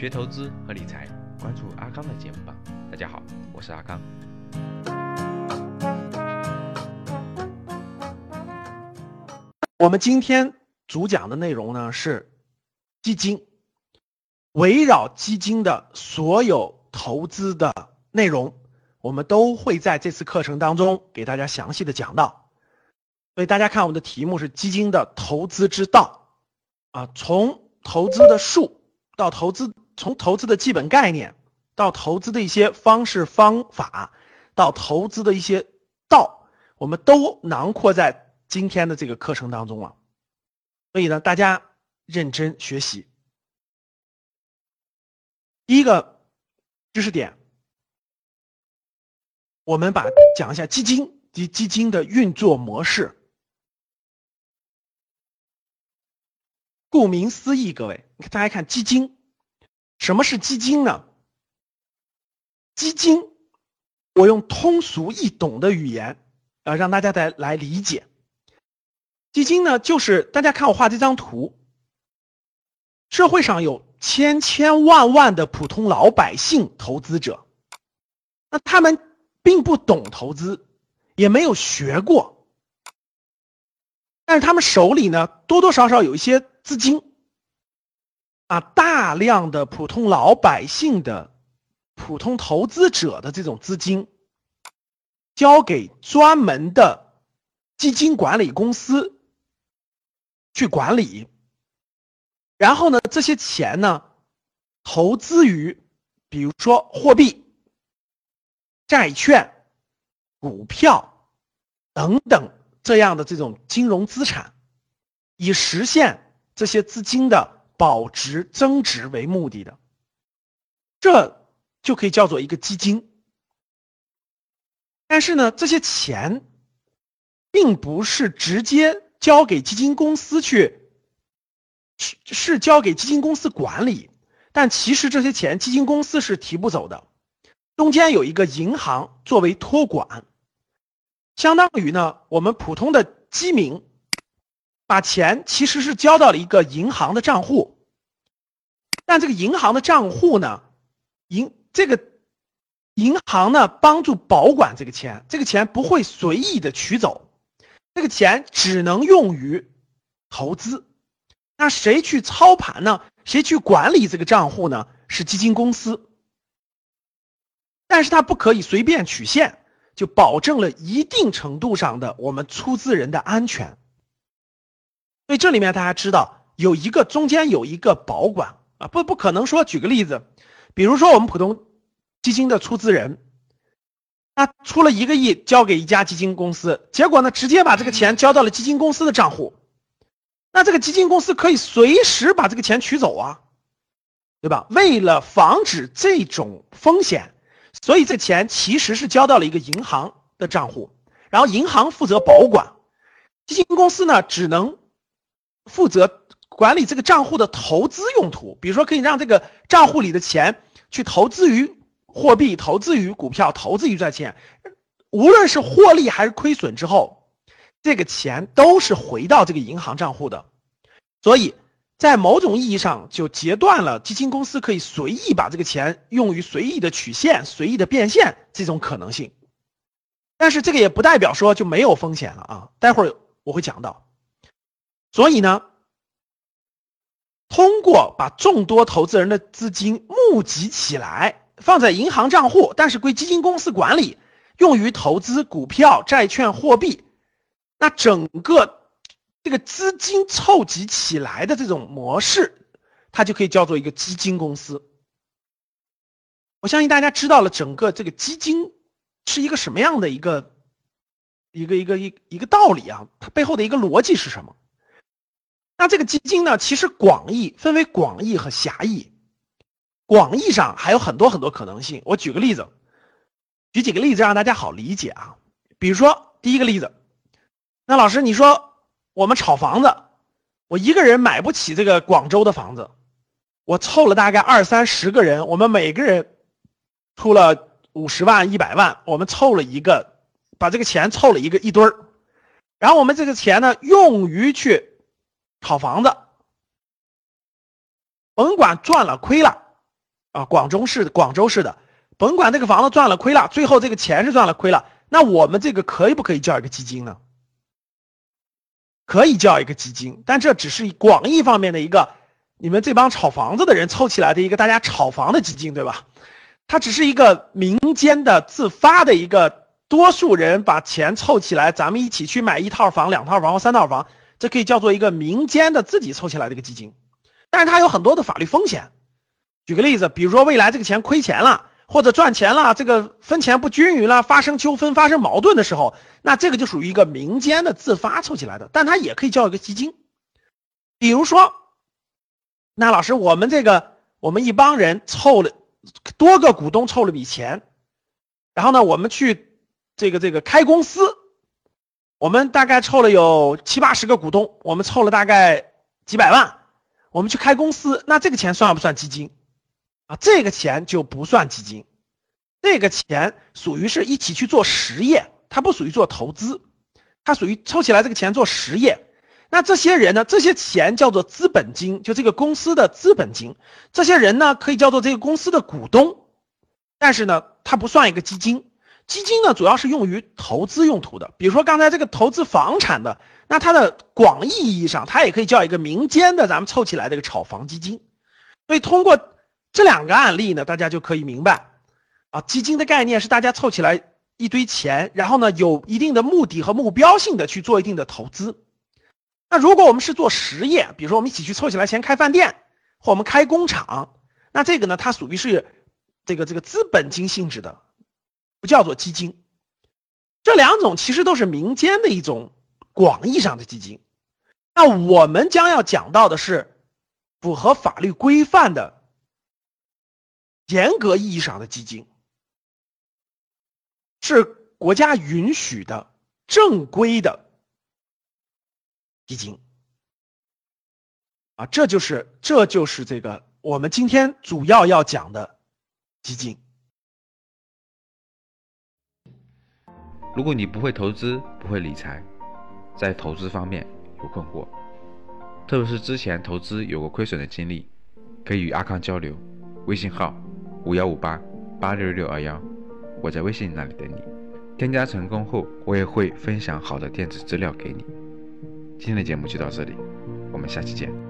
学投资和理财，关注阿刚的节目吧。大家好，我是阿刚。我们今天主讲的内容呢是基金，围绕基金的所有投资的内容，我们都会在这次课程当中给大家详细的讲到。所以大家看我们的题目是基金的投资之道啊，从投资的术到投资，从投资的基本概念到投资的一些方式方法，到投资的一些道，我们都囊括在今天的这个课程当中了。所以呢，大家认真学习。第一个知识点，我们把讲一下基金及基金的运作模式。顾名思义，各位，大家看基金，什么是基金呢？基金，我用通俗易懂的语言，呃，让大家来来理解。基金呢，就是大家看我画这张图，社会上有千千万万的普通老百姓投资者，那他们并不懂投资，也没有学过，但是他们手里呢，多多少少有一些资金，啊，大量的普通老百姓的普通投资者的这种资金，交给专门的基金管理公司。去管理，然后呢，这些钱呢，投资于，比如说货币、债券、股票等等这样的这种金融资产，以实现这些资金的保值增值为目的的，这就可以叫做一个基金。但是呢，这些钱并不是直接。交给基金公司去，是交给基金公司管理，但其实这些钱基金公司是提不走的，中间有一个银行作为托管，相当于呢我们普通的基民把钱其实是交到了一个银行的账户，但这个银行的账户呢，银这个银行呢帮助保管这个钱，这个钱不会随意的取走。这个钱只能用于投资，那谁去操盘呢？谁去管理这个账户呢？是基金公司，但是它不可以随便取现，就保证了一定程度上的我们出资人的安全。所以这里面大家知道有一个中间有一个保管啊，不不可能说举个例子，比如说我们普通基金的出资人。他出了一个亿交给一家基金公司，结果呢，直接把这个钱交到了基金公司的账户。那这个基金公司可以随时把这个钱取走啊，对吧？为了防止这种风险，所以这钱其实是交到了一个银行的账户，然后银行负责保管，基金公司呢只能负责管理这个账户的投资用途，比如说可以让这个账户里的钱去投资于。货币投资于股票，投资于债券，无论是获利还是亏损之后，这个钱都是回到这个银行账户的，所以在某种意义上就截断了基金公司可以随意把这个钱用于随意的取现、随意的变现这种可能性。但是这个也不代表说就没有风险了啊，待会儿我会讲到。所以呢，通过把众多投资人的资金募集起来。放在银行账户，但是归基金公司管理，用于投资股票、债券、货币。那整个这个资金凑集起来的这种模式，它就可以叫做一个基金公司。我相信大家知道了整个这个基金是一个什么样的一个一个一个一一个道理啊，它背后的一个逻辑是什么？那这个基金呢，其实广义分为广义和狭义。广义上还有很多很多可能性。我举个例子，举几个例子让大家好理解啊。比如说第一个例子，那老师你说我们炒房子，我一个人买不起这个广州的房子，我凑了大概二三十个人，我们每个人出了五十万、一百万，我们凑了一个，把这个钱凑了一个一堆儿，然后我们这个钱呢用于去炒房子，甭管赚了亏了。啊，广州市广州市的，甭管这个房子赚了亏了，最后这个钱是赚了亏了，那我们这个可以不可以叫一个基金呢？可以叫一个基金，但这只是广义方面的一个，你们这帮炒房子的人凑起来的一个大家炒房的基金，对吧？它只是一个民间的自发的一个，多数人把钱凑起来，咱们一起去买一套房、两套房或三套房，这可以叫做一个民间的自己凑起来的一个基金，但是它有很多的法律风险。举个例子，比如说未来这个钱亏钱了，或者赚钱了，这个分钱不均匀了，发生纠纷、发生矛盾的时候，那这个就属于一个民间的自发凑起来的，但它也可以叫一个基金。比如说，那老师，我们这个我们一帮人凑了多个股东凑了笔钱，然后呢，我们去这个这个开公司，我们大概凑了有七八十个股东，我们凑了大概几百万，我们去开公司，那这个钱算不算基金？啊，这个钱就不算基金，这个钱属于是一起去做实业，它不属于做投资，它属于凑起来这个钱做实业。那这些人呢？这些钱叫做资本金，就这个公司的资本金。这些人呢，可以叫做这个公司的股东，但是呢，它不算一个基金。基金呢，主要是用于投资用途的。比如说刚才这个投资房产的，那它的广义意义上，它也可以叫一个民间的，咱们凑起来的一个炒房基金。所以通过。这两个案例呢，大家就可以明白，啊，基金的概念是大家凑起来一堆钱，然后呢，有一定的目的和目标性的去做一定的投资。那如果我们是做实业，比如说我们一起去凑起来钱开饭店，或我们开工厂，那这个呢，它属于是这个这个资本金性质的，不叫做基金。这两种其实都是民间的一种广义上的基金。那我们将要讲到的是符合法律规范的。严格意义上的基金是国家允许的正规的基金啊，这就是这就是这个我们今天主要要讲的基金。如果你不会投资，不会理财，在投资方面有困惑，特别是之前投资有过亏损的经历，可以与阿康交流，微信号。五幺五八八六六二幺，我在微信那里等你。添加成功后，我也会分享好的电子资料给你。今天的节目就到这里，我们下期见。